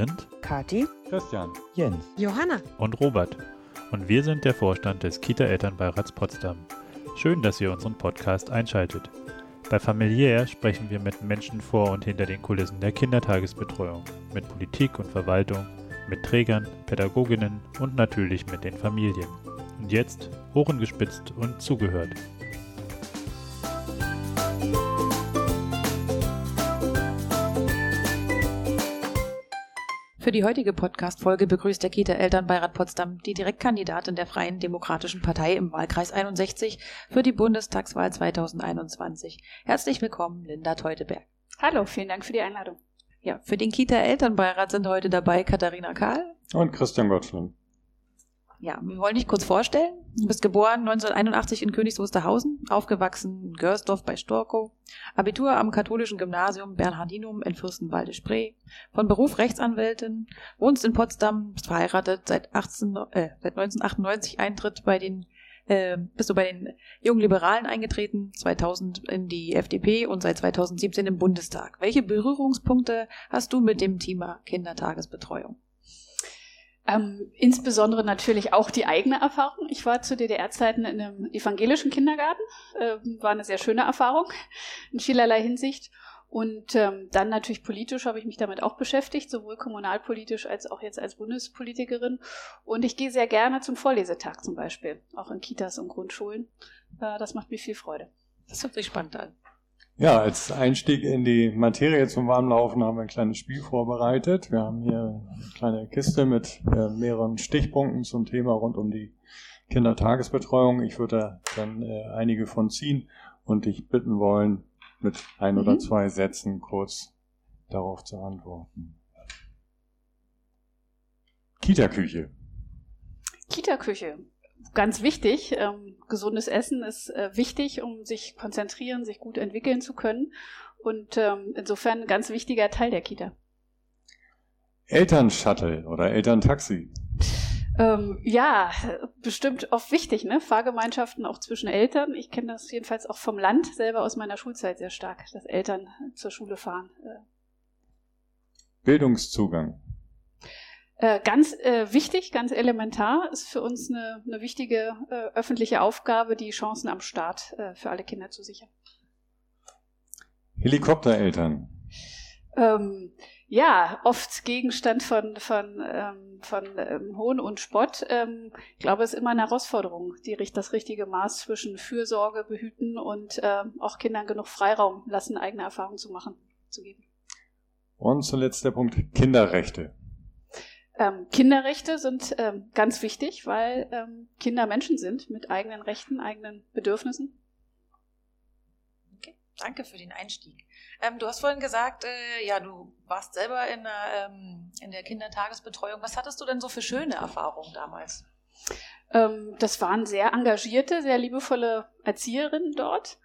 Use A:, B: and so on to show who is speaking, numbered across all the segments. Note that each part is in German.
A: sind
B: Kati,
C: Christian.
D: Jens.
B: Johanna.
A: und Robert und wir sind der Vorstand des Kita-Elternbeirats Potsdam. Schön, dass ihr unseren Podcast einschaltet. Bei Familiär sprechen wir mit Menschen vor und hinter den Kulissen der Kindertagesbetreuung, mit Politik und Verwaltung, mit Trägern, Pädagoginnen und natürlich mit den Familien. Und jetzt Ohren gespitzt und zugehört.
B: Für die heutige Podcast-Folge begrüßt der Kita-Elternbeirat Potsdam die Direktkandidatin der Freien Demokratischen Partei im Wahlkreis 61 für die Bundestagswahl 2021. Herzlich willkommen, Linda Teuteberg.
E: Hallo, vielen Dank für die Einladung.
B: Ja, für den Kita-Elternbeirat sind heute dabei Katharina Kahl.
C: Und Christian Gottschalk.
B: Ja, wir wollen dich kurz vorstellen. Du bist geboren 1981 in Königs Wusterhausen, aufgewachsen in Görsdorf bei Storkow, Abitur am katholischen Gymnasium Bernhardinum in Fürstenwalde-Spree, von Beruf Rechtsanwältin, wohnst in Potsdam, bist verheiratet, seit, 18, äh, seit 1998 Eintritt bei den äh, bist du bei den Jungen Liberalen eingetreten, 2000 in die FDP und seit 2017 im Bundestag. Welche Berührungspunkte hast du mit dem Thema Kindertagesbetreuung?
E: Ähm, insbesondere natürlich auch die eigene Erfahrung. Ich war zu DDR-Zeiten in einem evangelischen Kindergarten. Ähm, war eine sehr schöne Erfahrung in vielerlei Hinsicht. Und ähm, dann natürlich politisch habe ich mich damit auch beschäftigt, sowohl kommunalpolitisch als auch jetzt als Bundespolitikerin. Und ich gehe sehr gerne zum Vorlesetag zum Beispiel, auch in Kitas und Grundschulen. Äh, das macht mir viel Freude.
B: Das hört sich spannend an.
C: Ja, als Einstieg in die Materie zum Warmlaufen haben wir ein kleines Spiel vorbereitet. Wir haben hier eine kleine Kiste mit äh, mehreren Stichpunkten zum Thema rund um die Kindertagesbetreuung. Ich würde da dann äh, einige von ziehen und dich bitten wollen, mit ein oder
E: Mhm.
C: zwei Sätzen kurz darauf zu antworten. Kita-Küche.
E: Kita-Küche. Ganz wichtig. Ähm, gesundes Essen ist äh, wichtig, um sich konzentrieren, sich gut entwickeln zu können. Und ähm, insofern ein ganz wichtiger Teil der Kita.
C: Elternshuttle oder Elterntaxi.
E: Ähm, ja, bestimmt oft wichtig, ne? Fahrgemeinschaften auch zwischen Eltern. Ich kenne das jedenfalls auch vom Land selber aus meiner Schulzeit sehr stark, dass Eltern zur Schule fahren. Äh,
C: Bildungszugang.
E: Äh, ganz äh, wichtig, ganz elementar, ist für uns eine, eine wichtige äh, öffentliche Aufgabe, die Chancen am Start äh, für alle Kinder zu sichern.
C: Helikoptereltern.
E: Ähm, ja, oft Gegenstand von, von, ähm, von ähm, Hohn und Spott. Ähm, ich glaube, es ist immer eine Herausforderung, die, das richtige Maß zwischen Fürsorge, Behüten und ähm, auch Kindern genug Freiraum lassen, eigene Erfahrungen zu machen, zu geben.
C: Und zuletzt der Punkt Kinderrechte.
E: Ähm, Kinderrechte sind ähm, ganz wichtig, weil ähm, Kinder Menschen sind mit eigenen Rechten, eigenen Bedürfnissen.
B: Okay, danke für den Einstieg. Ähm, du hast vorhin gesagt, äh, ja, du warst selber in der, ähm, in der Kindertagesbetreuung. Was hattest du denn so für schöne Erfahrungen damals?
E: Ähm, das waren sehr engagierte, sehr liebevolle Erzieherinnen dort.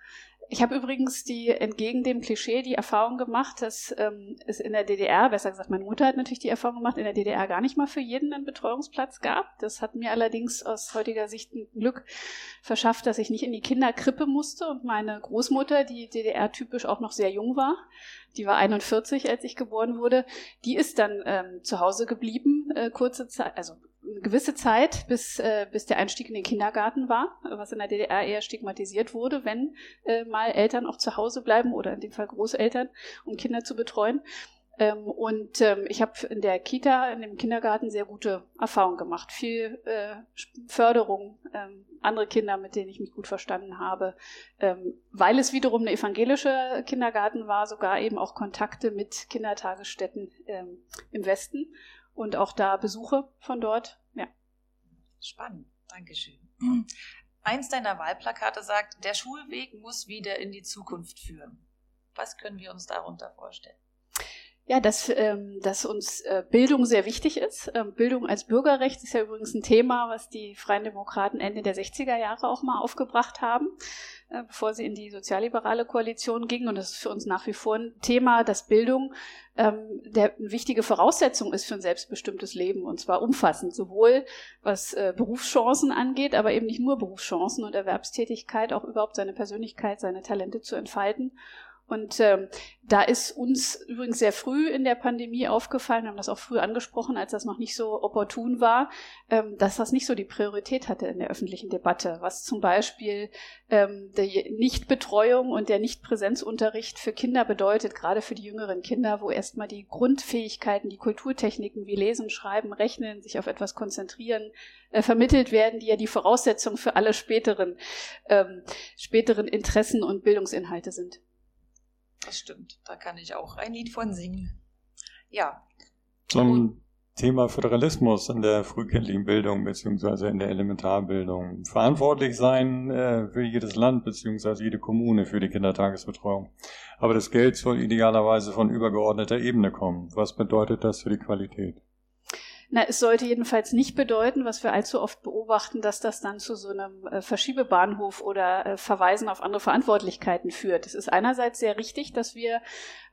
E: Ich habe übrigens die entgegen dem Klischee die Erfahrung gemacht, dass ähm, es in der DDR, besser gesagt, meine Mutter hat natürlich die Erfahrung gemacht, in der DDR gar nicht mal für jeden einen Betreuungsplatz gab. Das hat mir allerdings aus heutiger Sicht ein Glück verschafft, dass ich nicht in die Kinderkrippe musste und meine Großmutter, die DDR-typisch auch noch sehr jung war, die war 41, als ich geboren wurde, die ist dann ähm, zu Hause geblieben, äh, kurze Zeit, also gewisse Zeit, bis, äh, bis der Einstieg in den Kindergarten war, was in der DDR eher stigmatisiert wurde, wenn äh, mal Eltern auch zu Hause bleiben oder in dem Fall Großeltern, um Kinder zu betreuen. Ähm, und ähm, ich habe in der Kita, in dem Kindergarten sehr gute Erfahrungen gemacht. Viel äh, Förderung, ähm, andere Kinder, mit denen ich mich gut verstanden habe. Ähm, weil es wiederum eine evangelische Kindergarten war, sogar eben auch Kontakte mit Kindertagesstätten ähm, im Westen und auch da Besuche von dort. Ja.
B: Spannend, Dankeschön. Eins deiner Wahlplakate sagt, der Schulweg muss wieder in die Zukunft führen. Was können wir uns darunter vorstellen?
E: Ja, dass, ähm, dass uns äh, Bildung sehr wichtig ist. Ähm, Bildung als Bürgerrecht ist ja übrigens ein Thema, was die Freien Demokraten Ende der 60er Jahre auch mal aufgebracht haben, äh, bevor sie in die sozialliberale Koalition gingen. Und das ist für uns nach wie vor ein Thema, dass Bildung ähm, der eine wichtige Voraussetzung ist für ein selbstbestimmtes Leben und zwar umfassend, sowohl was äh, Berufschancen angeht, aber eben nicht nur Berufschancen und Erwerbstätigkeit, auch überhaupt seine Persönlichkeit, seine Talente zu entfalten und ähm, da ist uns übrigens sehr früh in der Pandemie aufgefallen, wir haben das auch früh angesprochen, als das noch nicht so opportun war, ähm, dass das nicht so die Priorität hatte in der öffentlichen Debatte, was zum Beispiel ähm, die Nichtbetreuung und der Nichtpräsenzunterricht für Kinder bedeutet, gerade für die jüngeren Kinder, wo erstmal die Grundfähigkeiten, die Kulturtechniken wie Lesen, Schreiben, Rechnen, sich auf etwas konzentrieren, äh, vermittelt werden, die ja die Voraussetzung für alle späteren, ähm, späteren Interessen und Bildungsinhalte sind.
B: Das stimmt. Da kann ich auch ein Lied von singen. Ja.
C: Zum Thema Föderalismus in der frühkindlichen Bildung beziehungsweise in der Elementarbildung. Verantwortlich sein äh, will jedes Land beziehungsweise jede Kommune für die Kindertagesbetreuung. Aber das Geld soll idealerweise von übergeordneter Ebene kommen. Was bedeutet das für die Qualität?
E: Na, es sollte jedenfalls nicht bedeuten, was wir allzu oft beobachten, dass das dann zu so einem äh, Verschiebebahnhof oder äh, Verweisen auf andere Verantwortlichkeiten führt. Es ist einerseits sehr richtig, dass wir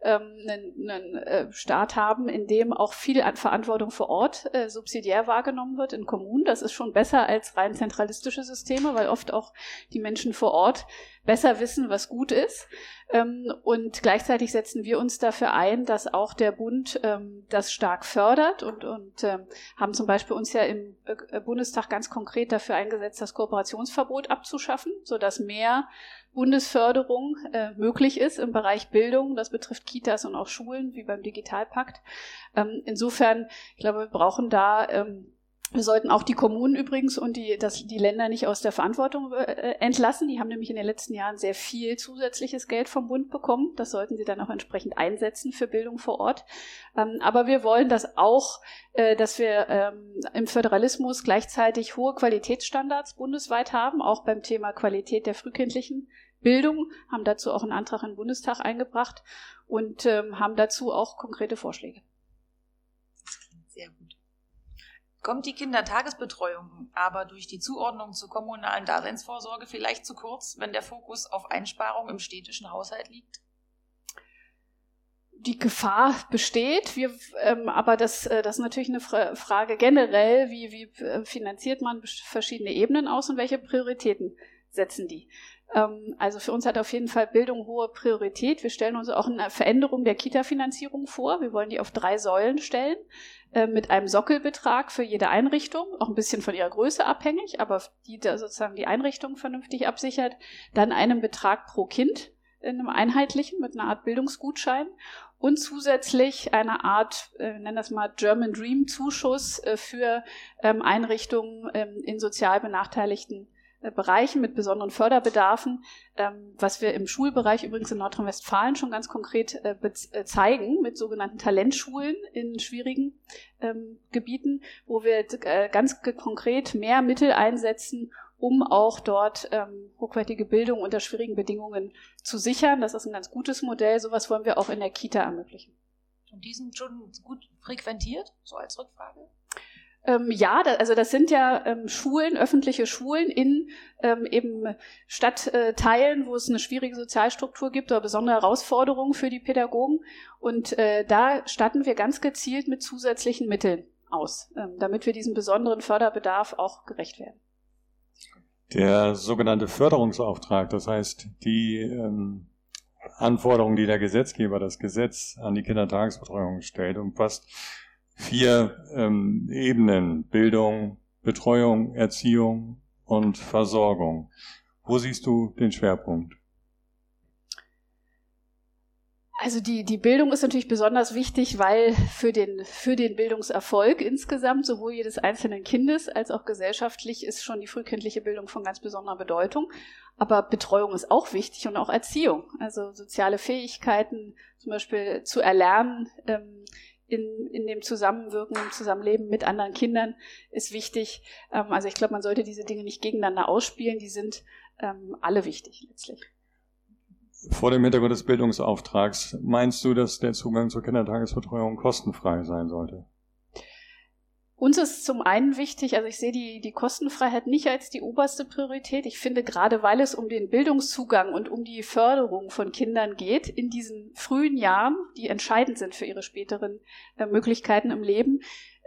E: ähm, einen, einen äh, Staat haben, in dem auch viel Verantwortung vor Ort äh, subsidiär wahrgenommen wird in Kommunen. Das ist schon besser als rein zentralistische Systeme, weil oft auch die Menschen vor Ort besser wissen, was gut ist. Ähm, und gleichzeitig setzen wir uns dafür ein, dass auch der Bund ähm, das stark fördert und, und ähm, haben zum Beispiel uns ja im äh, Bundestag ganz konkret dafür eingesetzt, das Kooperationsverbot abzuschaffen, sodass mehr Bundesförderung äh, möglich ist im Bereich Bildung. Das betrifft Kitas und auch Schulen, wie beim Digitalpakt. Insofern, ich glaube, wir brauchen da wir sollten auch die Kommunen übrigens und die, das, die Länder nicht aus der Verantwortung äh, entlassen. Die haben nämlich in den letzten Jahren sehr viel zusätzliches Geld vom Bund bekommen. Das sollten sie dann auch entsprechend einsetzen für Bildung vor Ort. Ähm, aber wir wollen das auch, äh, dass wir ähm, im Föderalismus gleichzeitig hohe Qualitätsstandards bundesweit haben, auch beim Thema Qualität der frühkindlichen Bildung, haben dazu auch einen Antrag im Bundestag eingebracht und ähm, haben dazu auch konkrete Vorschläge.
B: Sehr gut. Kommt die Kindertagesbetreuung aber durch die Zuordnung zur kommunalen Daseinsvorsorge vielleicht zu kurz, wenn der Fokus auf Einsparung im städtischen Haushalt liegt?
E: die Gefahr besteht. Wir, ähm, aber das, äh, das ist natürlich eine Fra Frage generell, wie, wie äh, finanziert man verschiedene Ebenen aus und welche Prioritäten setzen die. Ähm, also für uns hat auf jeden Fall Bildung hohe Priorität. Wir stellen uns auch eine Veränderung der Kita-Finanzierung vor. Wir wollen die auf drei Säulen stellen äh, mit einem Sockelbetrag für jede Einrichtung, auch ein bisschen von ihrer Größe abhängig, aber die da sozusagen die Einrichtung vernünftig absichert. Dann einen Betrag pro Kind in einem einheitlichen mit einer Art Bildungsgutschein und zusätzlich eine Art, äh, nennen das mal German Dream Zuschuss äh, für ähm, Einrichtungen ähm, in sozial benachteiligten Bereichen mit besonderen Förderbedarfen, ähm, was wir im Schulbereich übrigens in Nordrhein-Westfalen schon ganz konkret äh, äh, zeigen, mit sogenannten Talentschulen in schwierigen ähm, Gebieten, wo wir ganz konkret mehr Mittel einsetzen, um auch dort ähm, hochwertige Bildung unter schwierigen Bedingungen zu sichern. Das ist ein ganz gutes Modell. Sowas wollen wir auch in der Kita ermöglichen.
B: Und die sind schon gut frequentiert, so als Rückfrage?
E: Ähm, ja, da, also das sind ja ähm, Schulen, öffentliche Schulen in ähm, eben Stadtteilen, wo es eine schwierige Sozialstruktur gibt oder besondere Herausforderungen für die Pädagogen. Und äh, da statten wir ganz gezielt mit zusätzlichen Mitteln aus, ähm, damit wir diesem besonderen Förderbedarf auch gerecht werden.
C: Der sogenannte Förderungsauftrag, das heißt die ähm, Anforderungen, die der Gesetzgeber, das Gesetz an die Kindertagesbetreuung stellt, umfasst vier ähm, Ebenen, Bildung, Betreuung, Erziehung und Versorgung. Wo siehst du den Schwerpunkt?
E: Also die, die Bildung ist natürlich besonders wichtig, weil für den, für den Bildungserfolg insgesamt, sowohl jedes einzelnen Kindes als auch gesellschaftlich, ist schon die frühkindliche Bildung von ganz besonderer Bedeutung. Aber Betreuung ist auch wichtig und auch Erziehung. Also soziale Fähigkeiten zum Beispiel zu erlernen, ähm, in, in dem Zusammenwirken, im Zusammenleben mit anderen Kindern ist wichtig. Ähm, also ich glaube, man sollte diese Dinge nicht gegeneinander ausspielen, die sind ähm, alle wichtig letztlich.
C: Vor dem Hintergrund des Bildungsauftrags, meinst du, dass der Zugang zur Kindertagesbetreuung kostenfrei sein sollte?
E: Uns ist zum einen wichtig, also ich sehe die, die Kostenfreiheit nicht als die oberste Priorität. Ich finde, gerade weil es um den Bildungszugang und um die Förderung von Kindern geht, in diesen frühen Jahren, die entscheidend sind für ihre späteren äh, Möglichkeiten im Leben,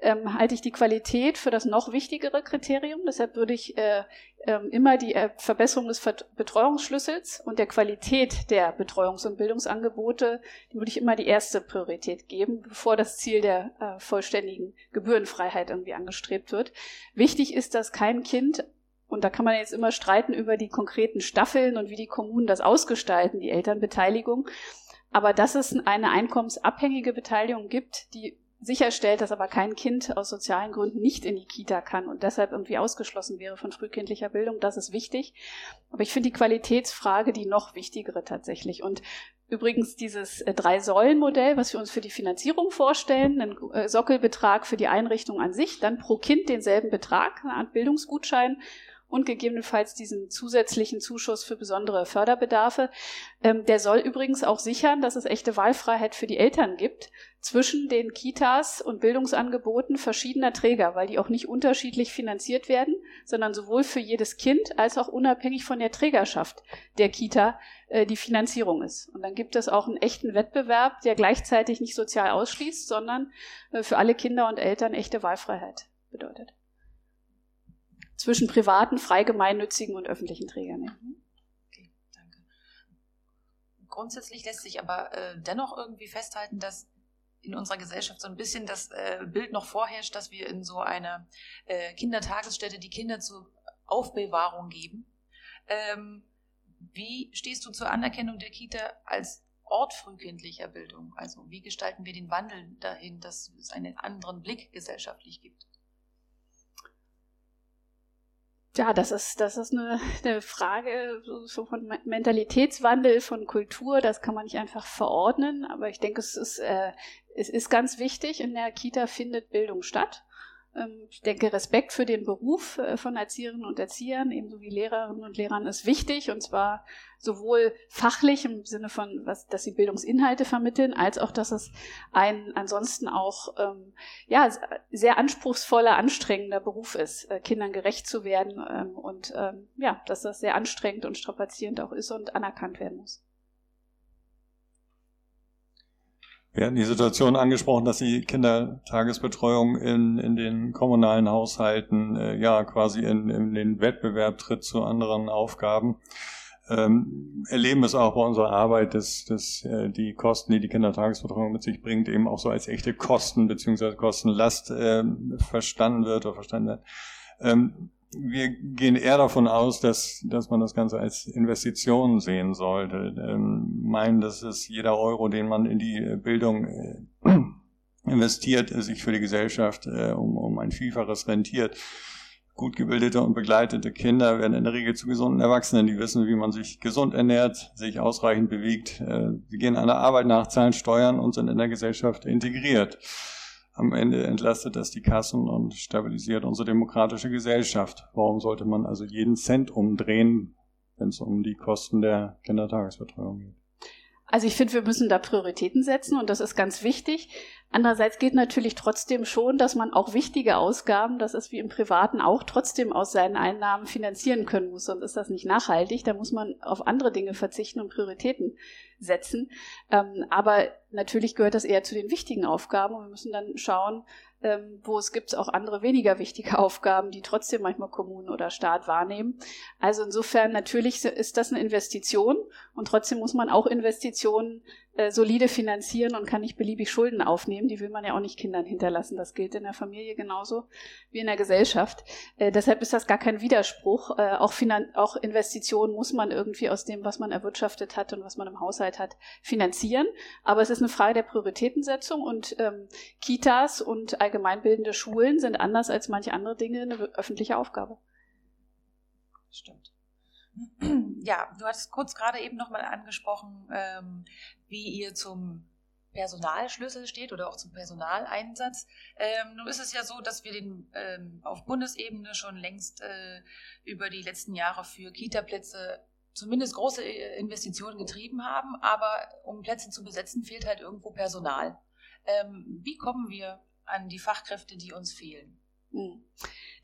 E: ähm, halte ich die Qualität für das noch wichtigere Kriterium. Deshalb würde ich äh, äh, immer die äh, Verbesserung des Betreuungsschlüssels und der Qualität der Betreuungs- und Bildungsangebote, die würde ich immer die erste Priorität geben, bevor das Ziel der äh, vollständigen Gebührenfreiheit irgendwie angestrebt wird. Wichtig ist, dass kein Kind und da kann man jetzt immer streiten über die konkreten Staffeln und wie die Kommunen das ausgestalten, die Elternbeteiligung. Aber dass es eine einkommensabhängige Beteiligung gibt, die sicherstellt, dass aber kein Kind aus sozialen Gründen nicht in die Kita kann und deshalb irgendwie ausgeschlossen wäre von frühkindlicher Bildung. Das ist wichtig. Aber ich finde die Qualitätsfrage die noch wichtigere tatsächlich. Und übrigens dieses äh, Drei-Säulen-Modell, was wir uns für die Finanzierung vorstellen, ein äh, Sockelbetrag für die Einrichtung an sich, dann pro Kind denselben Betrag, eine Art Bildungsgutschein und gegebenenfalls diesen zusätzlichen Zuschuss für besondere Förderbedarfe. Ähm, der soll übrigens auch sichern, dass es echte Wahlfreiheit für die Eltern gibt zwischen den Kitas und Bildungsangeboten verschiedener Träger, weil die auch nicht unterschiedlich finanziert werden, sondern sowohl für jedes Kind als auch unabhängig von der Trägerschaft der Kita äh, die Finanzierung ist. Und dann gibt es auch einen echten Wettbewerb, der gleichzeitig nicht sozial ausschließt, sondern äh, für alle Kinder und Eltern echte Wahlfreiheit bedeutet zwischen privaten, frei gemeinnützigen und öffentlichen Trägern.
B: Mhm. Okay, danke. Grundsätzlich lässt sich aber äh, dennoch irgendwie festhalten, dass in unserer Gesellschaft so ein bisschen das äh, Bild noch vorherrscht, dass wir in so einer äh, Kindertagesstätte die Kinder zur Aufbewahrung geben. Ähm, wie stehst du zur Anerkennung der Kita als Ort frühkindlicher Bildung? Also wie gestalten wir den Wandel dahin, dass es einen anderen Blick gesellschaftlich gibt?
E: Ja, das ist, das ist eine, eine Frage so von Mentalitätswandel, von Kultur, das kann man nicht einfach verordnen, aber ich denke, es ist, äh, es ist ganz wichtig, in der Kita findet Bildung statt. Ähm, ich denke, Respekt für den Beruf äh, von Erzieherinnen und Erziehern, ebenso wie Lehrerinnen und Lehrern, ist wichtig und zwar sowohl fachlich im Sinne von, was, dass sie Bildungsinhalte vermitteln, als auch, dass es ein ansonsten auch ähm, ja sehr anspruchsvoller, anstrengender Beruf ist, äh, Kindern gerecht zu werden ähm, und ähm, ja, dass das sehr anstrengend und strapazierend auch ist und anerkannt werden muss.
C: Wir hatten die Situation angesprochen, dass die Kindertagesbetreuung in, in den kommunalen Haushalten äh, ja quasi in, in den Wettbewerb tritt zu anderen Aufgaben. Ähm, erleben es auch bei unserer Arbeit, dass, dass äh, die Kosten, die die Kindertagesbetreuung mit sich bringt, eben auch so als echte Kosten beziehungsweise Kostenlast äh, verstanden wird oder verstanden wird. Ähm, wir gehen eher davon aus, dass, dass man das Ganze als Investition sehen sollte. Ähm, meinen, dass es jeder Euro, den man in die Bildung äh, investiert, sich für die Gesellschaft äh, um, um ein Vielfaches rentiert. Gut gebildete und begleitete Kinder werden in der Regel zu gesunden Erwachsenen, die wissen, wie man sich gesund ernährt, sich ausreichend bewegt. Äh, sie gehen an der Arbeit nach, zahlen Steuern und sind in der Gesellschaft integriert am Ende entlastet das die Kassen und stabilisiert unsere demokratische Gesellschaft. Warum sollte man also jeden Cent umdrehen, wenn es um die Kosten der Kindertagesbetreuung geht?
E: Also ich finde, wir müssen da Prioritäten setzen und das ist ganz wichtig. Andererseits geht natürlich trotzdem schon, dass man auch wichtige Ausgaben, das ist wie im Privaten auch, trotzdem aus seinen Einnahmen finanzieren können muss. Sonst ist das nicht nachhaltig. Da muss man auf andere Dinge verzichten und Prioritäten setzen. Ähm, aber natürlich gehört das eher zu den wichtigen Aufgaben und wir müssen dann schauen, ähm, wo es gibt auch andere weniger wichtige Aufgaben, die trotzdem manchmal Kommunen oder Staat wahrnehmen. Also insofern natürlich ist das eine Investition und trotzdem muss man auch Investitionen äh, solide finanzieren und kann nicht beliebig Schulden aufnehmen. Die will man ja auch nicht Kindern hinterlassen. Das gilt in der Familie genauso wie in der Gesellschaft. Äh, deshalb ist das gar kein Widerspruch. Äh, auch, Finan auch Investitionen muss man irgendwie aus dem, was man erwirtschaftet hat und was man im Haushalt hat, finanzieren. Aber es ist eine Frage der Prioritätensetzung und ähm, Kitas und allgemeinbildende Schulen sind anders als manche andere Dinge eine öffentliche Aufgabe.
B: Stimmt. Ja, du hattest kurz gerade eben nochmal angesprochen, ähm, wie ihr zum Personalschlüssel steht oder auch zum Personaleinsatz. Ähm, nun ist es ja so, dass wir den ähm, auf Bundesebene schon längst äh, über die letzten Jahre für Kita-Plätze zumindest große äh, Investitionen getrieben haben, aber um Plätze zu besetzen, fehlt halt irgendwo Personal. Ähm, wie kommen wir an die Fachkräfte, die uns fehlen?
E: Hm.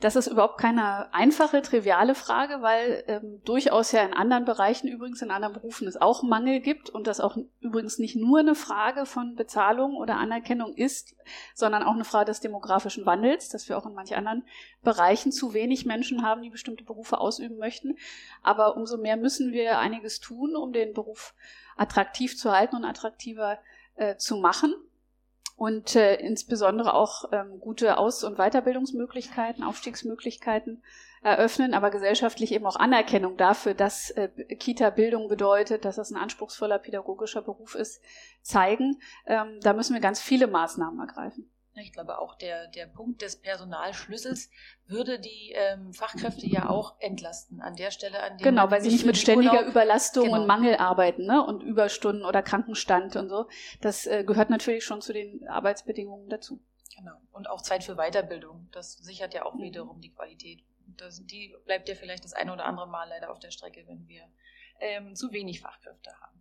E: Das ist überhaupt keine einfache, triviale Frage, weil ähm, durchaus ja in anderen Bereichen, übrigens in anderen Berufen, es auch Mangel gibt und das auch übrigens nicht nur eine Frage von Bezahlung oder Anerkennung ist, sondern auch eine Frage des demografischen Wandels, dass wir auch in manchen anderen Bereichen zu wenig Menschen haben, die bestimmte Berufe ausüben möchten. Aber umso mehr müssen wir einiges tun, um den Beruf attraktiv zu halten und attraktiver äh, zu machen und äh, insbesondere auch ähm, gute Aus- und Weiterbildungsmöglichkeiten, Aufstiegsmöglichkeiten eröffnen, aber gesellschaftlich eben auch Anerkennung dafür, dass äh, Kita-Bildung bedeutet, dass das ein anspruchsvoller pädagogischer Beruf ist, zeigen. Ähm, da müssen wir ganz viele Maßnahmen ergreifen.
B: Ich glaube auch der, der Punkt des Personalschlüssels würde die ähm, Fachkräfte ja auch entlasten an der Stelle, an
E: dem Genau, weil sie nicht mit ständiger Urlaub, Überlastung genau. und Mangel arbeiten ne? und Überstunden oder Krankenstand und so. Das äh, gehört natürlich schon zu den Arbeitsbedingungen dazu.
B: Genau. Und auch Zeit für Weiterbildung. Das sichert ja auch mhm. wiederum die Qualität. Das, die bleibt ja vielleicht das eine oder andere Mal leider auf der Strecke, wenn wir ähm, zu wenig Fachkräfte haben.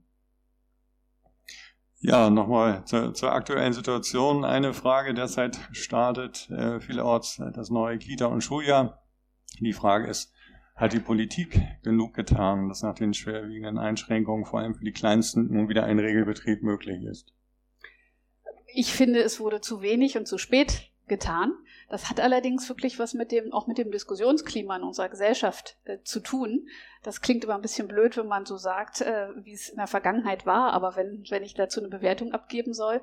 C: Ja, nochmal zur, zur, aktuellen Situation. Eine Frage derzeit startet äh, vielerorts das neue Kita- und Schuljahr. Die Frage ist, hat die Politik genug getan, dass nach den schwerwiegenden Einschränkungen vor allem für die Kleinsten nun wieder ein Regelbetrieb möglich ist?
E: Ich finde, es wurde zu wenig und zu spät getan. Das hat allerdings wirklich was mit dem, auch mit dem Diskussionsklima in unserer Gesellschaft äh, zu tun. Das klingt immer ein bisschen blöd, wenn man so sagt, äh, wie es in der Vergangenheit war, aber wenn, wenn ich dazu eine Bewertung abgeben soll,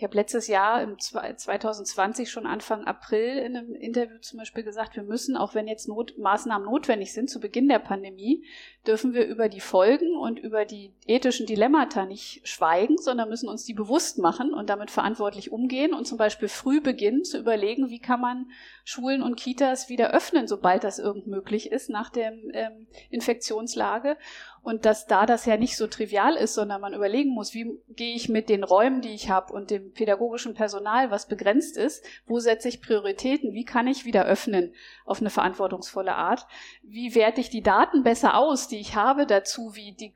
E: ich habe letztes Jahr im 2020 schon Anfang April in einem Interview zum Beispiel gesagt, wir müssen, auch wenn jetzt Not Maßnahmen notwendig sind, zu Beginn der Pandemie, dürfen wir über die Folgen und über die ethischen Dilemmata nicht schweigen, sondern müssen uns die bewusst machen und damit verantwortlich umgehen und zum Beispiel früh beginnen zu überlegen, wie kann man Schulen und Kitas wieder öffnen, sobald das irgend möglich ist nach der ähm, Infektionslage und dass da das ja nicht so trivial ist, sondern man überlegen muss, wie gehe ich mit den Räumen, die ich habe und dem pädagogischen Personal, was begrenzt ist, wo setze ich Prioritäten, wie kann ich wieder öffnen auf eine verantwortungsvolle Art, wie werte ich die Daten besser aus, die ich habe dazu, wie die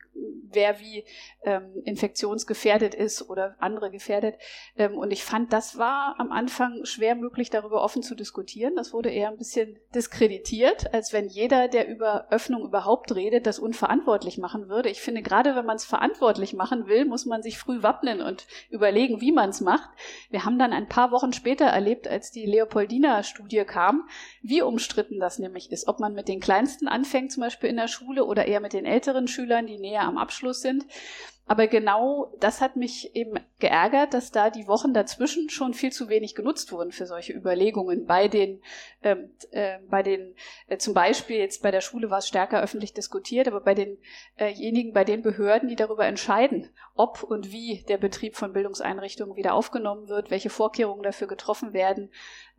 E: wer wie ähm, infektionsgefährdet ist oder andere gefährdet. Ähm, und ich fand, das war am Anfang schwer möglich, darüber offen zu diskutieren. Das wurde eher ein bisschen diskreditiert, als wenn jeder, der über Öffnung überhaupt redet, das unverantwortlich machen würde. Ich finde, gerade wenn man es verantwortlich machen will, muss man sich früh wappnen und überlegen, wie man es macht. Wir haben dann ein paar Wochen später erlebt, als die Leopoldina-Studie kam, wie umstritten das nämlich ist. Ob man mit den Kleinsten anfängt, zum Beispiel in der Schule, oder eher mit den älteren Schülern, die näher am Abschluss sind. Aber genau das hat mich eben geärgert, dass da die Wochen dazwischen schon viel zu wenig genutzt wurden für solche Überlegungen. Bei den, ähm, äh, bei den, äh, zum Beispiel jetzt bei der Schule war es stärker öffentlich diskutiert, aber bei denjenigen, äh bei den Behörden, die darüber entscheiden, ob und wie der Betrieb von Bildungseinrichtungen wieder aufgenommen wird, welche Vorkehrungen dafür getroffen werden,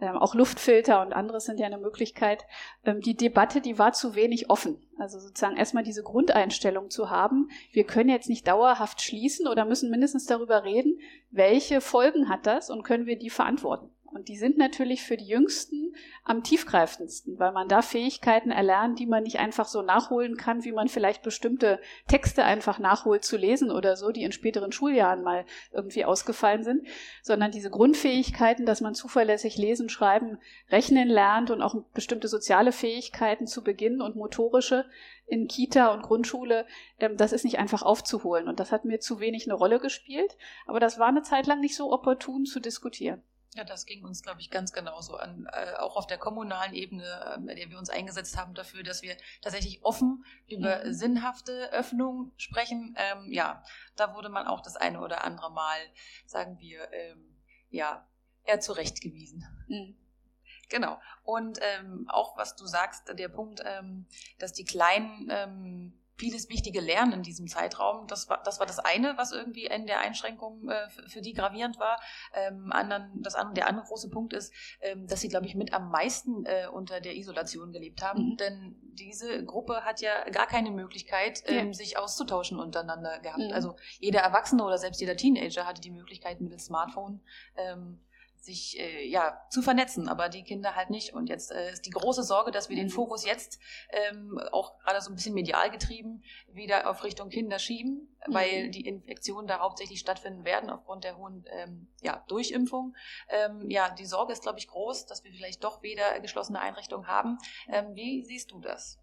E: ähm, auch Luftfilter und anderes sind ja eine Möglichkeit. Ähm, die Debatte, die war zu wenig offen. Also sozusagen erstmal diese Grundeinstellung zu haben, wir können jetzt nicht dauerhaft schließen oder müssen mindestens darüber reden, welche Folgen hat das und können wir die verantworten. Und die sind natürlich für die Jüngsten am tiefgreifendsten, weil man da Fähigkeiten erlernt, die man nicht einfach so nachholen kann, wie man vielleicht bestimmte Texte einfach nachholt zu lesen oder so, die in späteren Schuljahren mal irgendwie ausgefallen sind, sondern diese Grundfähigkeiten, dass man zuverlässig lesen, schreiben, rechnen lernt und auch bestimmte soziale Fähigkeiten zu Beginn und motorische in Kita und Grundschule, ähm, das ist nicht einfach aufzuholen. Und das hat mir zu wenig eine Rolle gespielt, aber das war eine Zeit lang nicht so opportun zu diskutieren.
B: Ja, das ging uns, glaube ich, ganz genauso an. Äh, auch auf der kommunalen Ebene, äh, bei der wir uns eingesetzt haben dafür, dass wir tatsächlich offen über mhm. sinnhafte Öffnung sprechen. Ähm, ja, da wurde man auch das eine oder andere Mal, sagen wir, ähm, ja, eher zurechtgewiesen. Mhm. Genau. Und ähm, auch was du sagst, der Punkt, ähm, dass die kleinen ähm, vieles wichtige lernen in diesem Zeitraum. Das war das, war das eine, was irgendwie in der Einschränkung äh, für, für, die gravierend war. Ähm, anderen, das andere, der andere große Punkt ist, ähm, dass sie, glaube ich, mit am meisten äh, unter der Isolation gelebt haben. Mhm. Denn diese Gruppe hat ja gar keine Möglichkeit, ähm, ja. sich auszutauschen untereinander gehabt. Mhm. Also jeder Erwachsene oder selbst jeder Teenager hatte die Möglichkeit, mittels Smartphone ähm, sich äh, ja zu vernetzen, aber die Kinder halt nicht. Und jetzt äh, ist die große Sorge, dass wir den Fokus jetzt ähm, auch gerade so ein bisschen medial getrieben wieder auf Richtung Kinder schieben, mhm. weil die Infektionen da hauptsächlich stattfinden werden aufgrund der hohen ähm, ja, Durchimpfung. Ähm, ja, die Sorge ist, glaube ich, groß, dass wir vielleicht doch wieder geschlossene Einrichtungen haben. Ähm, wie siehst du das?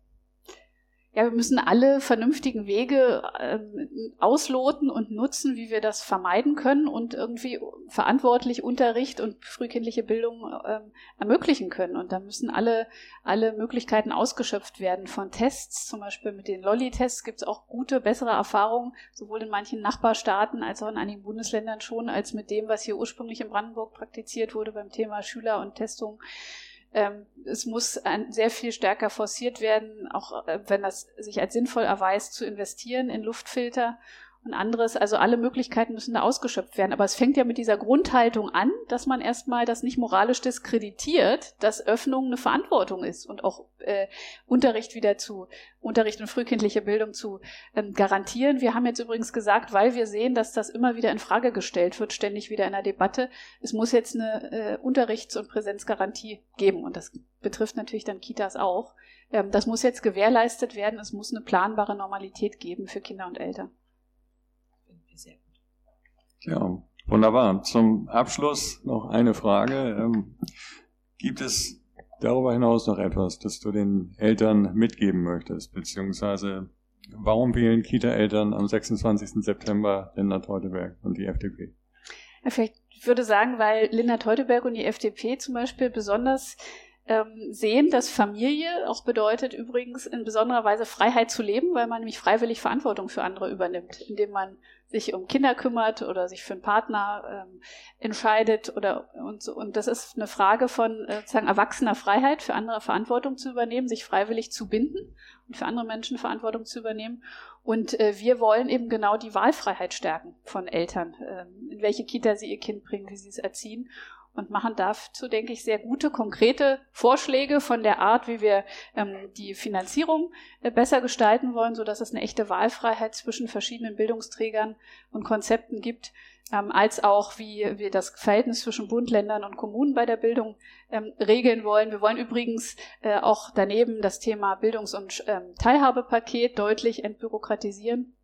E: Ja, wir müssen alle vernünftigen Wege ähm, ausloten und nutzen, wie wir das vermeiden können und irgendwie verantwortlich Unterricht und frühkindliche Bildung ähm, ermöglichen können. Und da müssen alle, alle Möglichkeiten ausgeschöpft werden von Tests. Zum Beispiel mit den Lolli-Tests gibt es auch gute, bessere Erfahrungen, sowohl in manchen Nachbarstaaten als auch in einigen Bundesländern schon, als mit dem, was hier ursprünglich in Brandenburg praktiziert wurde beim Thema Schüler und Testung. Ähm, es muss ein, sehr viel stärker forciert werden, auch äh, wenn das sich als sinnvoll erweist, zu investieren in Luftfilter und anderes. Also alle Möglichkeiten müssen da ausgeschöpft werden. Aber es fängt ja mit dieser Grundhaltung an, dass man erstmal das nicht moralisch diskreditiert, dass Öffnung eine Verantwortung ist und auch äh, Unterricht wieder zu, Unterricht und frühkindliche Bildung zu ähm, garantieren. Wir haben jetzt übrigens gesagt, weil wir sehen, dass das immer wieder in Frage gestellt wird, ständig wieder in der Debatte, es muss jetzt eine äh, Unterrichts- und Präsenzgarantie geben. Und das betrifft natürlich dann Kitas auch. Ähm, das muss jetzt gewährleistet werden. Es muss eine planbare Normalität geben für Kinder und Eltern.
C: Ja, wunderbar. Zum Abschluss noch eine Frage. Ähm, gibt es darüber hinaus noch etwas, das du den Eltern mitgeben möchtest? Beziehungsweise, warum wählen Kita-Eltern am 26. September Linda Teuteberg und die FDP?
E: Ja, vielleicht würde sagen, weil Linda Teuteberg und die FDP zum Beispiel besonders ähm, sehen, dass Familie auch bedeutet, übrigens in besonderer Weise Freiheit zu leben, weil man nämlich freiwillig Verantwortung für andere übernimmt, indem man sich um Kinder kümmert oder sich für einen Partner ähm, entscheidet oder und so. Und das ist eine Frage von äh, sozusagen erwachsener Freiheit, für andere Verantwortung zu übernehmen, sich freiwillig zu binden und für andere Menschen Verantwortung zu übernehmen. Und äh, wir wollen eben genau die Wahlfreiheit stärken von Eltern, äh, in welche Kita sie ihr Kind bringen, wie sie es erziehen und machen dazu, denke ich, sehr gute, konkrete Vorschläge von der Art, wie wir ähm, die Finanzierung äh, besser gestalten wollen, so dass es eine echte Wahlfreiheit zwischen verschiedenen Bildungsträgern und Konzepten gibt, ähm, als auch wie wir das Verhältnis zwischen Bund, Ländern und Kommunen bei der Bildung ähm, regeln wollen. Wir wollen übrigens äh, auch daneben das Thema Bildungs- und ähm, Teilhabepaket deutlich entbürokratisieren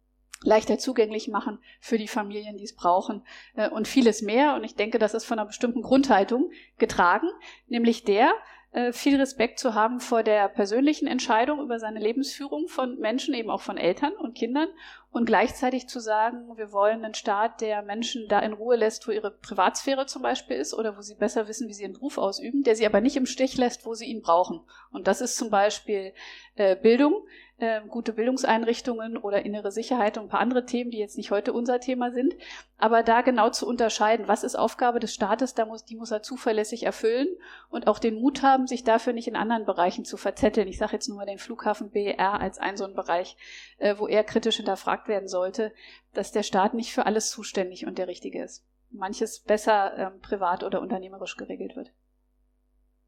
E: leichter zugänglich machen für die Familien, die es brauchen äh, und vieles mehr. Und ich denke, das ist von einer bestimmten Grundhaltung getragen, nämlich der, äh, viel Respekt zu haben vor der persönlichen Entscheidung über seine Lebensführung von Menschen, eben auch von Eltern und Kindern und gleichzeitig zu sagen, wir wollen einen Staat, der Menschen da in Ruhe lässt, wo ihre Privatsphäre zum Beispiel ist oder wo sie besser wissen, wie sie ihren Beruf ausüben, der sie aber nicht im Stich lässt, wo sie ihn brauchen. Und das ist zum Beispiel äh, Bildung, äh, gute Bildungseinrichtungen oder innere Sicherheit und ein paar andere Themen, die jetzt nicht heute unser Thema sind. Aber da genau zu unterscheiden, was ist Aufgabe des Staates, da muss, die muss er zuverlässig erfüllen und auch den Mut haben, sich dafür nicht in anderen Bereichen zu verzetteln. Ich sage jetzt nur mal den Flughafen BER als ein so ein Bereich, äh, wo er kritisch hinterfragt werden sollte, dass der Staat nicht für alles zuständig und der Richtige ist. Manches besser ähm, privat oder unternehmerisch geregelt wird.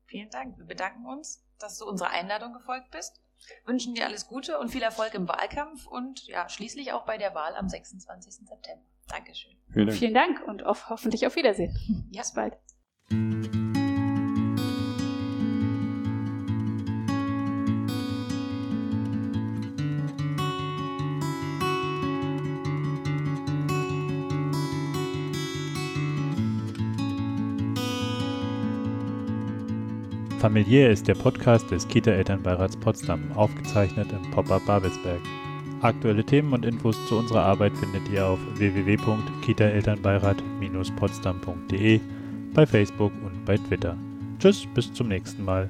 B: Vielen Dank. Wir bedanken uns, dass du unserer Einladung gefolgt bist wünschen dir alles Gute und viel Erfolg im Wahlkampf und ja, schließlich auch bei der Wahl am 26. September. Dankeschön.
E: Vielen Dank, Vielen Dank und auf, hoffentlich auf Wiedersehen.
B: Ja. Bis bald.
A: Familiär ist der Podcast des Kita-Elternbeirats Potsdam, aufgezeichnet im Pop-Up Babelsberg. Aktuelle Themen und Infos zu unserer Arbeit findet ihr auf www.kitaelternbeirat-potsdam.de, bei Facebook und bei Twitter. Tschüss, bis zum nächsten Mal.